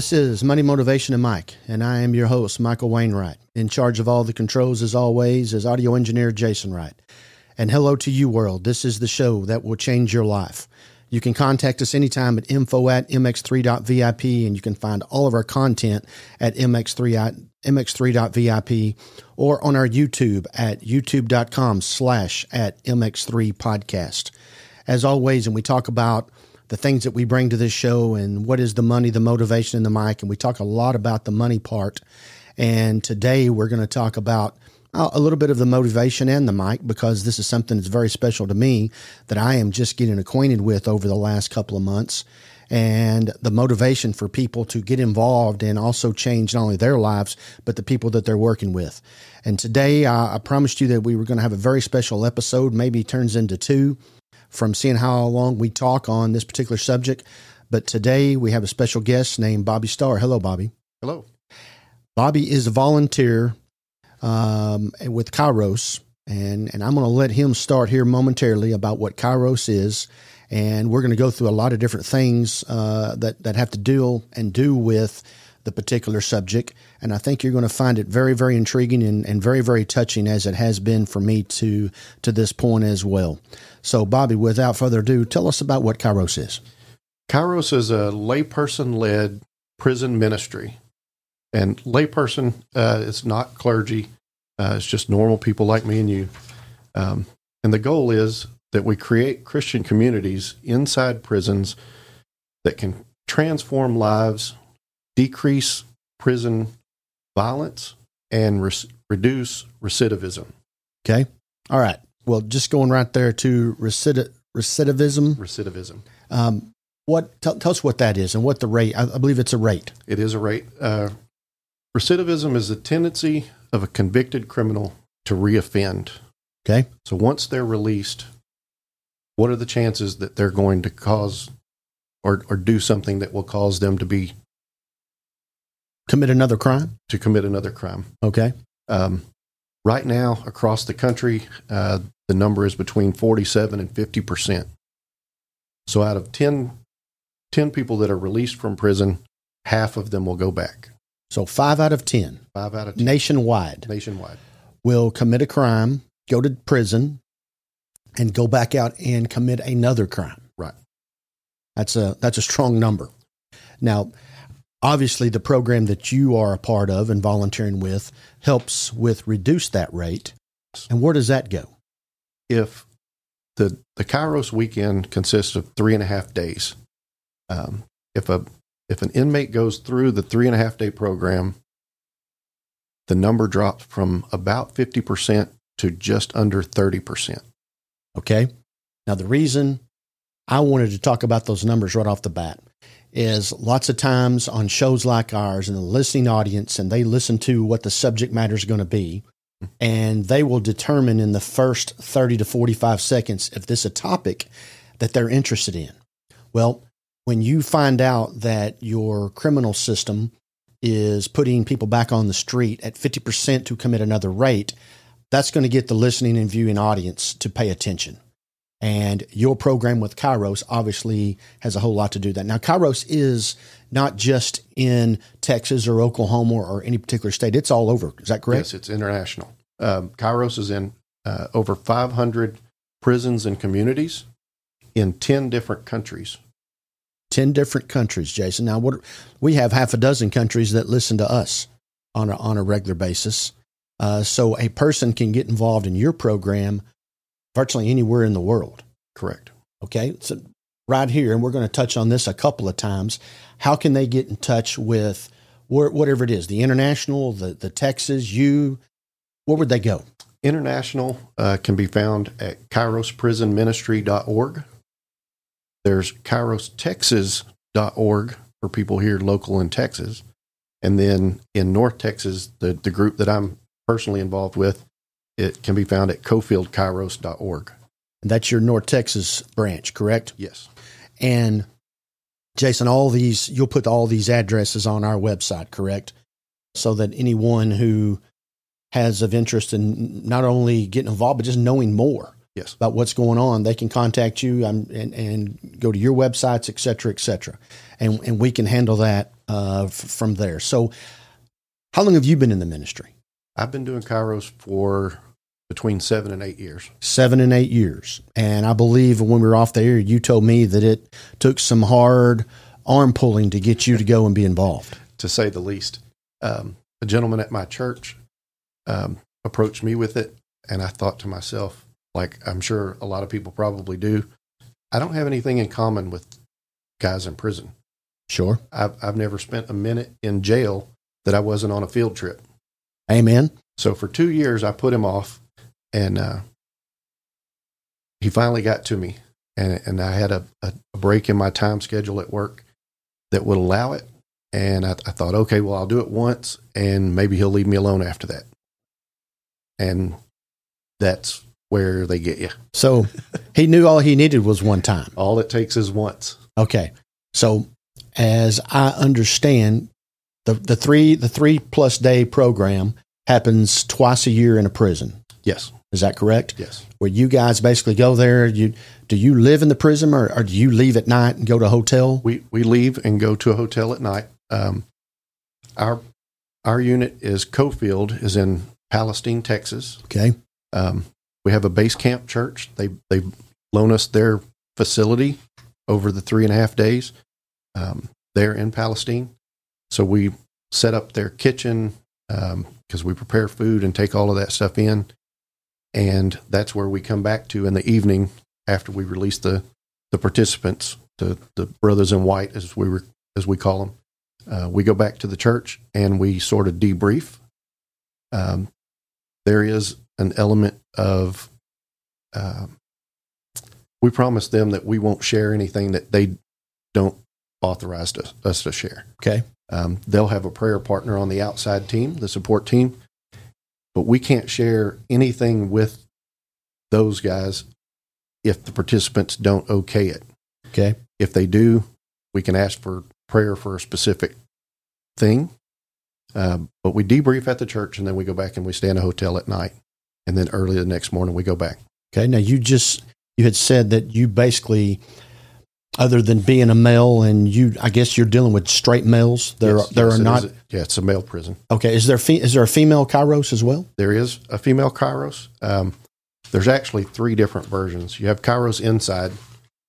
This is Money Motivation and Mic, and I am your host, Michael Wright. In charge of all the controls, as always, is audio engineer Jason Wright. And hello to you, world. This is the show that will change your life. You can contact us anytime at info at mx3.vip, and you can find all of our content at mx3, mx3.vip or on our YouTube at youtube.com slash at mx3 podcast. As always, and we talk about the things that we bring to this show and what is the money, the motivation, and the mic. And we talk a lot about the money part. And today we're going to talk about uh, a little bit of the motivation and the mic because this is something that's very special to me that I am just getting acquainted with over the last couple of months. And the motivation for people to get involved and also change not only their lives, but the people that they're working with. And today uh, I promised you that we were going to have a very special episode, maybe turns into two from seeing how long we talk on this particular subject. But today we have a special guest named Bobby Starr. Hello, Bobby. Hello. Bobby is a volunteer um, with Kairos, and, and I'm going to let him start here momentarily about what Kairos is. And we're going to go through a lot of different things uh, that, that have to deal and do with the particular subject. And I think you're going to find it very, very intriguing and, and very, very touching as it has been for me to, to this point as well. So, Bobby, without further ado, tell us about what Kairos is. Kairos is a layperson led prison ministry. And layperson uh, is not clergy, uh, it's just normal people like me and you. Um, and the goal is that we create Christian communities inside prisons that can transform lives, decrease prison violence, and re- reduce recidivism. Okay. All right. Well, just going right there to recid- recidivism. Recidivism. Um, what tell, tell, us what that is and what the rate? I, I believe it's a rate. It is a rate. Uh, recidivism is the tendency of a convicted criminal to reoffend. Okay. So once they're released, what are the chances that they're going to cause or or do something that will cause them to be commit another crime? To commit another crime. Okay. Um, right now, across the country, uh, the number is between 47 and 50 percent. So out of 10, 10 people that are released from prison, half of them will go back. So five out of 10. Five out of 10. Nationwide. Nationwide. Will commit a crime, go to prison, and go back out and commit another crime. Right. That's a that's a strong number. Now, obviously the program that you are a part of and volunteering with helps with reduce that rate. And where does that go? If the the Kairos weekend consists of three and a half days, um, if a if an inmate goes through the three and a half day program, the number drops from about fifty percent to just under thirty percent. Okay. Now the reason I wanted to talk about those numbers right off the bat is lots of times on shows like ours and the listening audience, and they listen to what the subject matter is going to be, and they will determine in the first 30 to 45 seconds if this is a topic that they're interested in. Well, when you find out that your criminal system is putting people back on the street at 50% to commit another rate, that's going to get the listening and viewing audience to pay attention. And your program with Kairos obviously has a whole lot to do with that. Now, Kairos is not just in Texas or Oklahoma or any particular state, it's all over. Is that correct? Yes, it's international. Um, Kairos is in uh, over 500 prisons and communities in 10 different countries. 10 different countries, Jason. Now, what, we have half a dozen countries that listen to us on a, on a regular basis. Uh, so a person can get involved in your program virtually anywhere in the world. Correct. Okay. So right here, and we're going to touch on this a couple of times. How can they get in touch with whatever it is, the international, the, the Texas, you, where would they go? International uh, can be found at kairosprisonministry.org. There's kairostexas.org for people here local in Texas. And then in North Texas, the, the group that I'm personally involved with it can be found at coffieldkairos.org. That's your North Texas branch, correct? Yes. And Jason, all these, you'll put all these addresses on our website, correct? So that anyone who has of interest in not only getting involved, but just knowing more yes. about what's going on, they can contact you and, and, and go to your websites, et cetera, et cetera. And, and we can handle that uh, f- from there. So, how long have you been in the ministry? I've been doing Kairos for between seven and eight years. Seven and eight years. And I believe when we were off the air, you told me that it took some hard arm pulling to get you to go and be involved. to say the least. Um, a gentleman at my church um, approached me with it, and I thought to myself, like I'm sure a lot of people probably do, I don't have anything in common with guys in prison. Sure. I've, I've never spent a minute in jail that I wasn't on a field trip. Amen. So for two years, I put him off, and uh, he finally got to me, and and I had a, a, break in my time schedule at work that would allow it, and I, I thought, okay, well, I'll do it once, and maybe he'll leave me alone after that, and that's where they get you. So he knew all he needed was one time. All it takes is once. Okay. So as I understand, the, the three the three plus day program happens twice a year in a prison. Yes, Is that correct? yes. Where you guys basically go there. You do you live in the prison or, or do you leave at night and go to a hotel? We we leave and go to a hotel at night. Um, our our unit is Coffield is in Palestine, Texas. Okay. Um, we have a base camp church. They they loan us their facility over the three and a half days um, there in Palestine. So we set up their kitchen because we prepare food and take all of that stuff in, and that's where we come back to in the evening after we release the the participants, the the brothers in white as we were as we call them. Uh, we go back to the church and we sort of debrief. Um, there is an element of um, we promise them that we won't share anything that they don't authorize us, us to share. Okay. Um, they'll have a prayer partner on the outside team, the support team, but we can't share anything with those guys if the participants don't okay it. Okay. If they do, we can ask for prayer for a specific thing. Uh, but we debrief at the church and then we go back and we stay in a hotel at night. And then early the next morning we go back. Okay. Now you just you had said that you basically, other than being a male, and you, I guess you're dealing with straight males. There, Yes, there yes, are not. a- yeah, it's a male prison. Okay. Is there fe- is there a female Kairos as well? There is a female Kairos. Um, there's actually three different versions. You have Kairos inside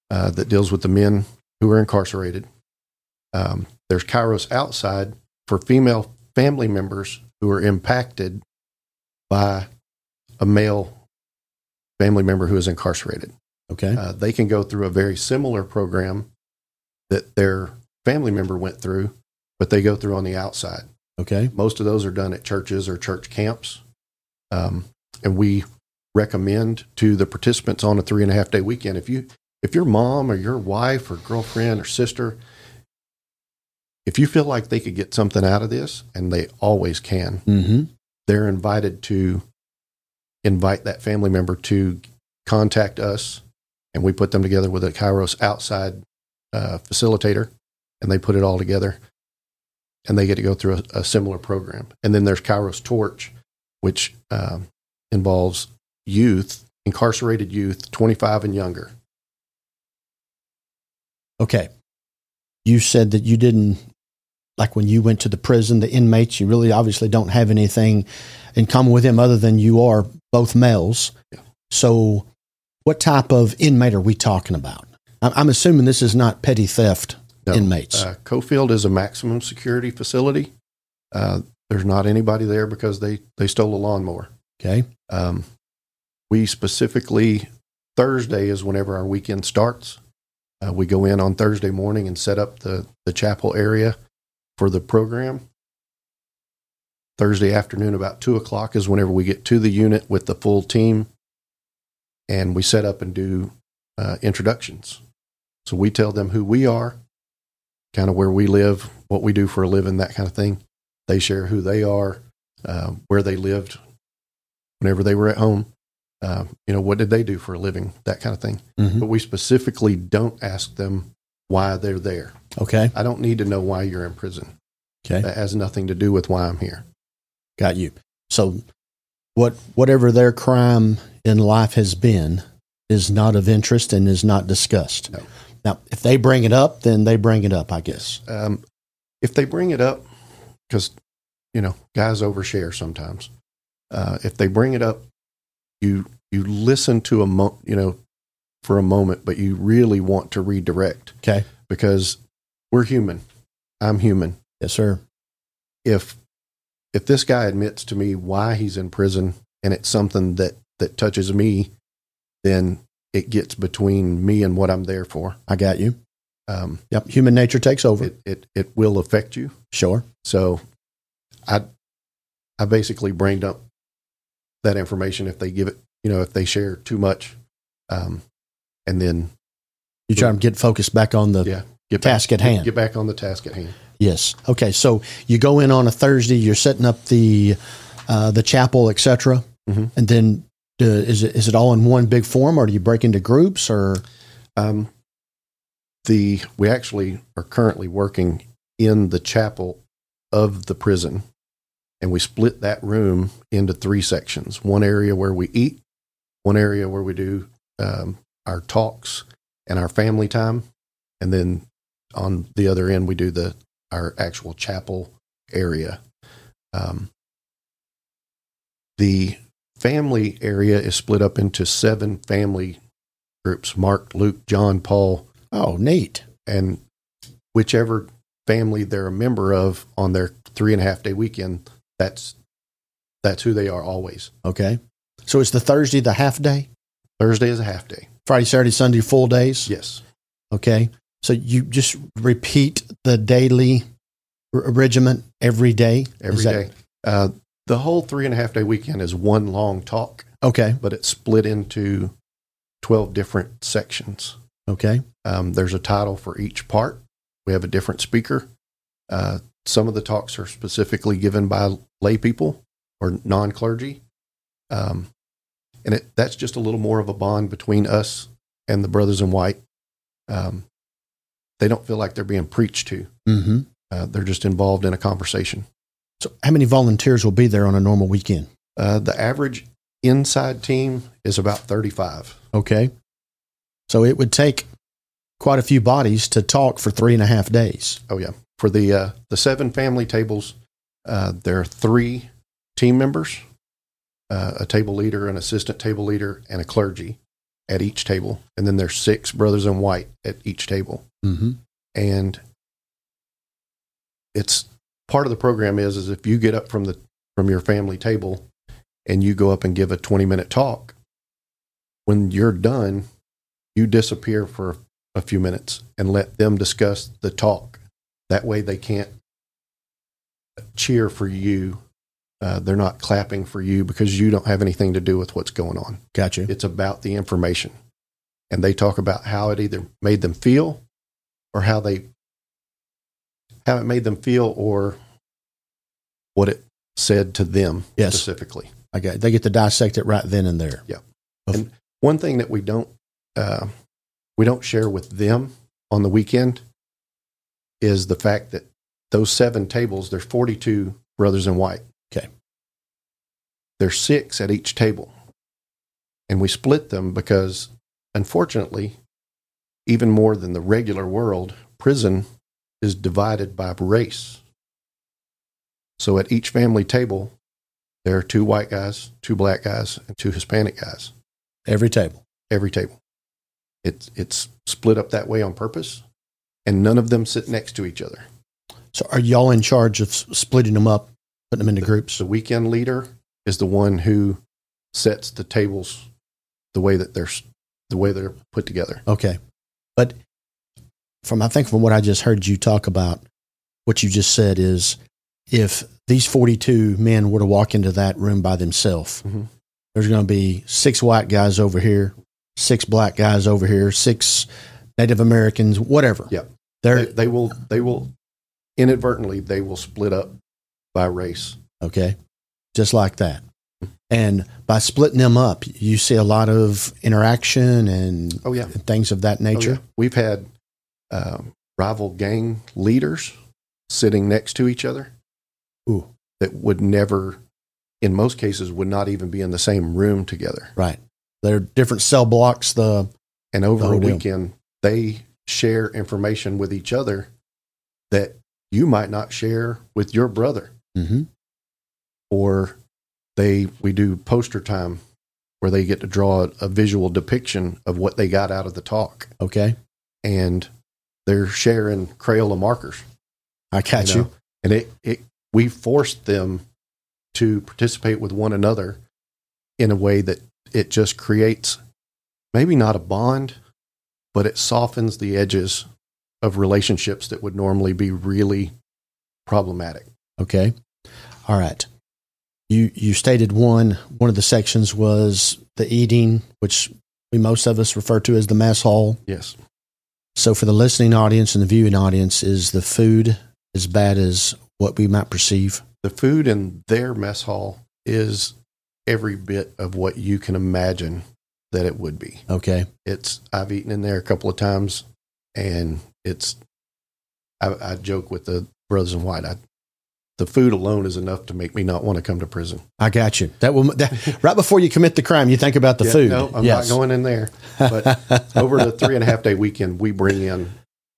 uh, that deals with the men who are incarcerated. Um, there's Kairos outside for female family members who are impacted by a male family member who is incarcerated. Okay. Uh, they can go through a very similar program that their family member went through, but they go through on the outside. Okay. Most of those are done at churches or church camps. Um, and we recommend to the participants on a three and a half day weekend if you if your mom or your wife or girlfriend or sister if you feel like they could get something out of this and they always can Mm-hmm. they're invited to invite that family member to contact us and we put them together with a kairos outside uh, facilitator and they put it all together and they get to go through a, a similar program and then there's kairos torch which um, involves youth incarcerated youth 25 and younger Okay. You said that you didn't like when you went to the prison, the inmates. You really obviously don't have anything in common with them other than you are both males. Yeah. So, what type of inmate are we talking about? I'm assuming this is not petty theft No. inmates. Uh, Coffield is a maximum security facility. Uh, there's not anybody there because they, they stole a lawnmower. okay. Um, we specifically, Thursday is whenever our weekend starts. Uh, we go in on Thursday morning and set up the, the chapel area for the program. Thursday afternoon, about two o'clock, is whenever we get to the unit with the full team and we set up and do uh, introductions. So we tell them who we are, kind of where we live, what we do for a living, that kind of thing. They share who they are, uh, where they lived whenever they were at home. Uh, you know, what did they do for a living, that kind of thing. Mhm. But we specifically don't ask them why they're there. Okay. I don't need to know why you're in prison. Okay. That has nothing to do with why I'm here. Got you. So, what whatever their crime in life has been is not of interest and is not discussed. No. Now, if they bring it up, then they bring it up. I guess. Um, if they bring it up, because you know guys overshare sometimes. Uh, if they bring it up, you you listen to a mo- you know for a moment, but you really want to redirect Okay. because we're human. I'm human. Yes, sir. If if this guy admits to me why he's in prison and it's something that that touches me, then it gets between me and what I'm there for. I got you. Um, Yep. Human nature takes over. it, it it will affect you. sure. So I I basically bring up that information if they give it, you know, if they share too much, um, and then You try to get focused back on the yeah, get task back, at hand. Get back on the task at hand. Yes. Okay. So you go in on a Thursday. You're setting up the uh, the chapel, etc. Mhm. And then is it is it all in one big form, or do you break into groups, or Um, the we actually are currently working in the chapel of the prison, and we split that room into three sections. One area where we eat, one area where we do um, our talks and our family time, and then on the other end we do the our actual chapel area. Um, the family area is split up into seven family groups Mark, Luke, John, Paul, oh, neat. and whichever family they're a member of on their three and a half day weekend, that's that's who they are always. Okay. So it's the Thursday, the half day, Thursday is a half day. Friday, Saturday, Sunday, full days. Yes. Okay. So you just repeat the daily r- regiment every day. every Is day. that- Uh, the whole three and a half day weekend is one long talk, Okay. but it's split into 12 different sections. Okay. Um, there's a title for each part. We have a different speaker. Uh, some of the talks are specifically given by lay people or non clergy. Um, and it, that's just a little more of a bond between us and the brothers in white. Um, they don't feel like they're being preached to, Mm-hmm. uh, they're just involved in a conversation. So how many volunteers will be there on a normal weekend? Uh, the average inside team is about 35. Okay. So it would take quite a few bodies to talk for three and a half days. Oh yeah, for the uh, the seven family tables, uh, there are three team members, uh, a table leader, an assistant table leader, and a clergy at each table, and then there's six brothers in white at each table. Mm-hmm. And it's part of the program is is if you get up from the from your family table and you go up and give a 20 minute talk, when you're done, you disappear for a few minutes and let them discuss the talk. That way they can't cheer for you. Uh, they're not clapping for you because you don't have anything to do with what's going on. Gotcha. It's about the information. And they talk about how it either made them feel or how they how it made them feel or what it said to them Yes. specifically. I got. They get to dissect it right then and there. Yeah. And one thing that we don't uh, we don't share with them on the weekend is the fact that those seven tables, there's 42 brothers in white. Okay. There's six at each table. And we split them because, unfortunately, even more than the regular world, prison is divided by race. So at each family table, there are two white guys, two black guys, and two Hispanic guys Every table. every table. It's it's split up that way on purpose, and none of them sit next to each other. So are y'all in charge of splitting them up, putting them into groups? The weekend leader is the one who sets the tables the way that they're the way they're put together. Okay. But from I think from what I just heard you talk about, what you just said is if these 42 men were to walk into that room by themselves, Mhm. there's going to be six white guys over here, six black guys over here, six Native Americans, whatever. Yeah. They, they will they will inadvertently they will split up by race. okay. Just like that. And by splitting them up, you see a lot of interaction and Oh yeah, things of that Oh, nature. yeah. We've had um, rival gang leaders sitting next to each other Ooh, that would never, in most cases, would not even be in the same room together. right. They're different cell blocks. The And over The a weekend, they share information with each other that you might not share with your brother. Mm-hmm. Or they we do poster time where they get to draw a visual depiction of what they got out of the talk, Okay. and they're sharing Crayola markers. I catch you you. And it, it we forced them to participate with one another in a way that it just creates maybe not a bond, but it softens the edges of relationships that would normally be really problematic. Okay. All right. You you stated one one of the sections was the eating, which we most of us refer to as the mess hall. Yes. So for the listening audience and the viewing audience, is the food as bad as what we might perceive? The food in their mess hall is every bit of what you can imagine that it would be. Okay. It's I've eaten in there a couple of times, and it's I, I joke with the brothers in white. I, the food alone is enough to make me not want to come to prison. I got you. That will that, right before you commit the crime, you think about the Yeah, food. No, I'm yes. not going in there. But over the three and a half day weekend, we bring in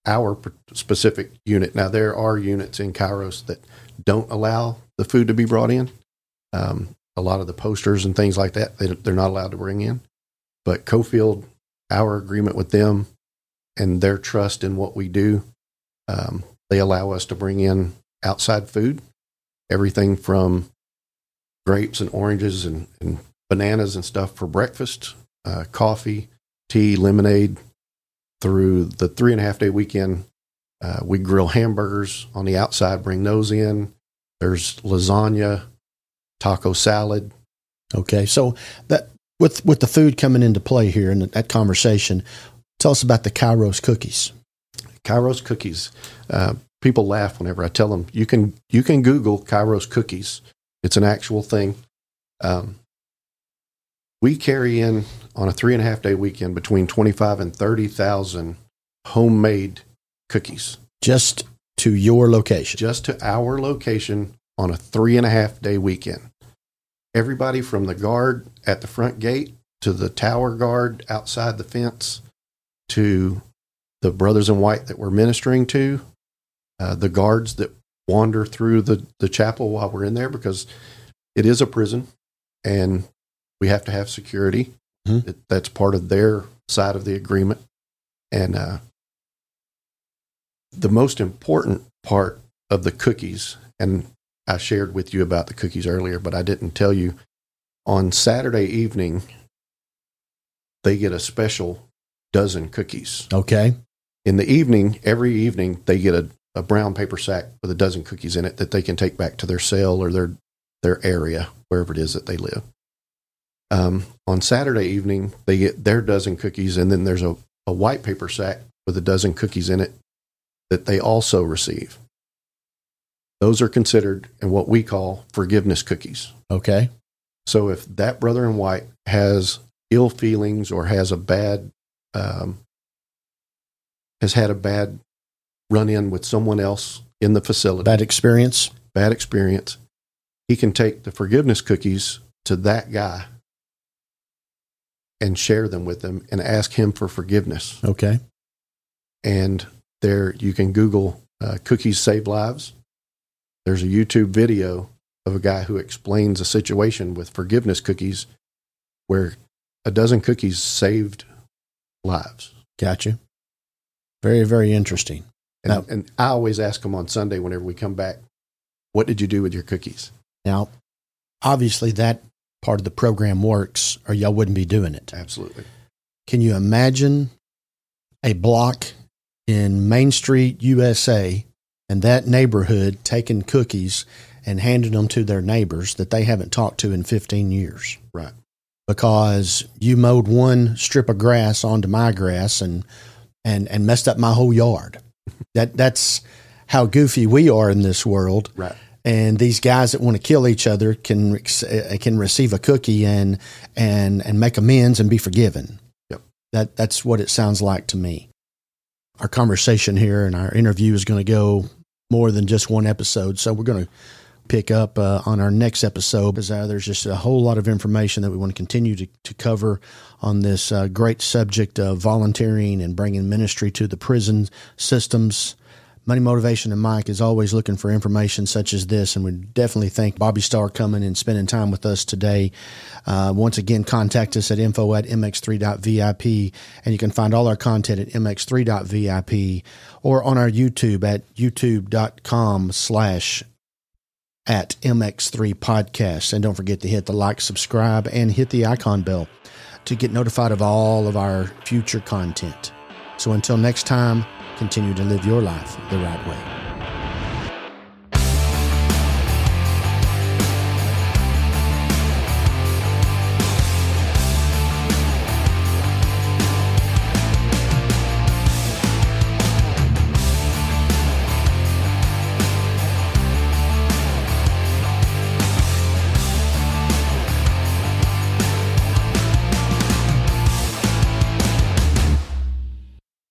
our specific unit. Now there are units in Kairos that don't allow the food to be brought in. Um, a lot of the posters and things like that, they, they're not allowed to bring in. But Coffield, our agreement with them and their trust in what we do, um, they allow us to bring in outside food, everything from grapes and oranges and, and bananas and stuff for breakfast, uh, coffee, tea, lemonade. Through the three and a half day weekend, uh, we grill hamburgers on the outside, bring those in. There's lasagna, taco salad. Okay. So that with with the food coming into play here in that conversation, tell us about the Kairos cookies. Kairos cookies. Uh, people laugh whenever I tell them you can you can Google Kairos cookies. It's an actual thing. Um, we carry in on a three and a half day weekend between twenty five and thirty thousand homemade cookies Just to your location. just to our location on a three and a half day weekend. Everybody from the guard at the front gate to the tower guard outside the fence to the brothers in white that we're ministering to, uh, the guards that wander through the, the chapel while we're in there because it is a prison and we have to have security. Mhm. It, that's part of their side of the agreement. And uh, the most important part of the cookies, and I shared with you about the cookies earlier, but I didn't tell you. On Saturday evening, they get a special dozen cookies. Okay. In the evening, every evening, they get a, a brown paper sack with a dozen cookies in it that they can take back to their cell or their, their area, wherever it is that they live. Um, on Saturday evening, they get their dozen cookies, and then there's a, a white paper sack with a dozen cookies in it that they also receive. Those are considered in what we call forgiveness cookies. Okay. So if that brother in white has ill feelings or has a bad, um, has had a bad run in with someone else in the facility, Bad experience. bad experience, he can take the forgiveness cookies to that guy and share them with him and ask him for forgiveness. Okay. And there you can Google uh, cookies save lives. There's a YouTube video of a guy who explains a situation with forgiveness cookies where a dozen cookies saved lives. Gotcha. Very, very interesting. And, Now- and I always ask them on Sunday whenever we come back, what did you do with your cookies? Now, obviously, that part of the program works, or y'all wouldn't be doing it. Absolutely. Can you imagine a block in Main Street, USA, and that neighborhood taking cookies and handing them to their neighbors that they haven't talked to in 15 years? Right. Because you mowed one strip of grass onto my grass and and and messed up my whole yard. That that's how goofy we are in this world Right. and these guys that want to kill each other can uh, can receive a cookie and and and make amends and be forgiven. Yep. That that's what it sounds like to me. Our conversation here and our interview is going to go more than just one episode, so we're going to pick up uh, on our next episode because uh, there's just a whole lot of information that we want to continue to, to cover on this uh, great subject of volunteering and bringing ministry to the prison systems Money Motivation and Mic is always looking for information such as this, and we definitely thank Bobby Starr coming and spending time with us today. Uh, once again, contact us at info at mx3.vip, and you can find all our content at mx3.vip or on our YouTube at youtube.com slash at MX3 Podcast. And don't forget to hit the like, subscribe, and hit the icon bell to get notified of all of our future content. So until next time, continue to live your life the Wright way.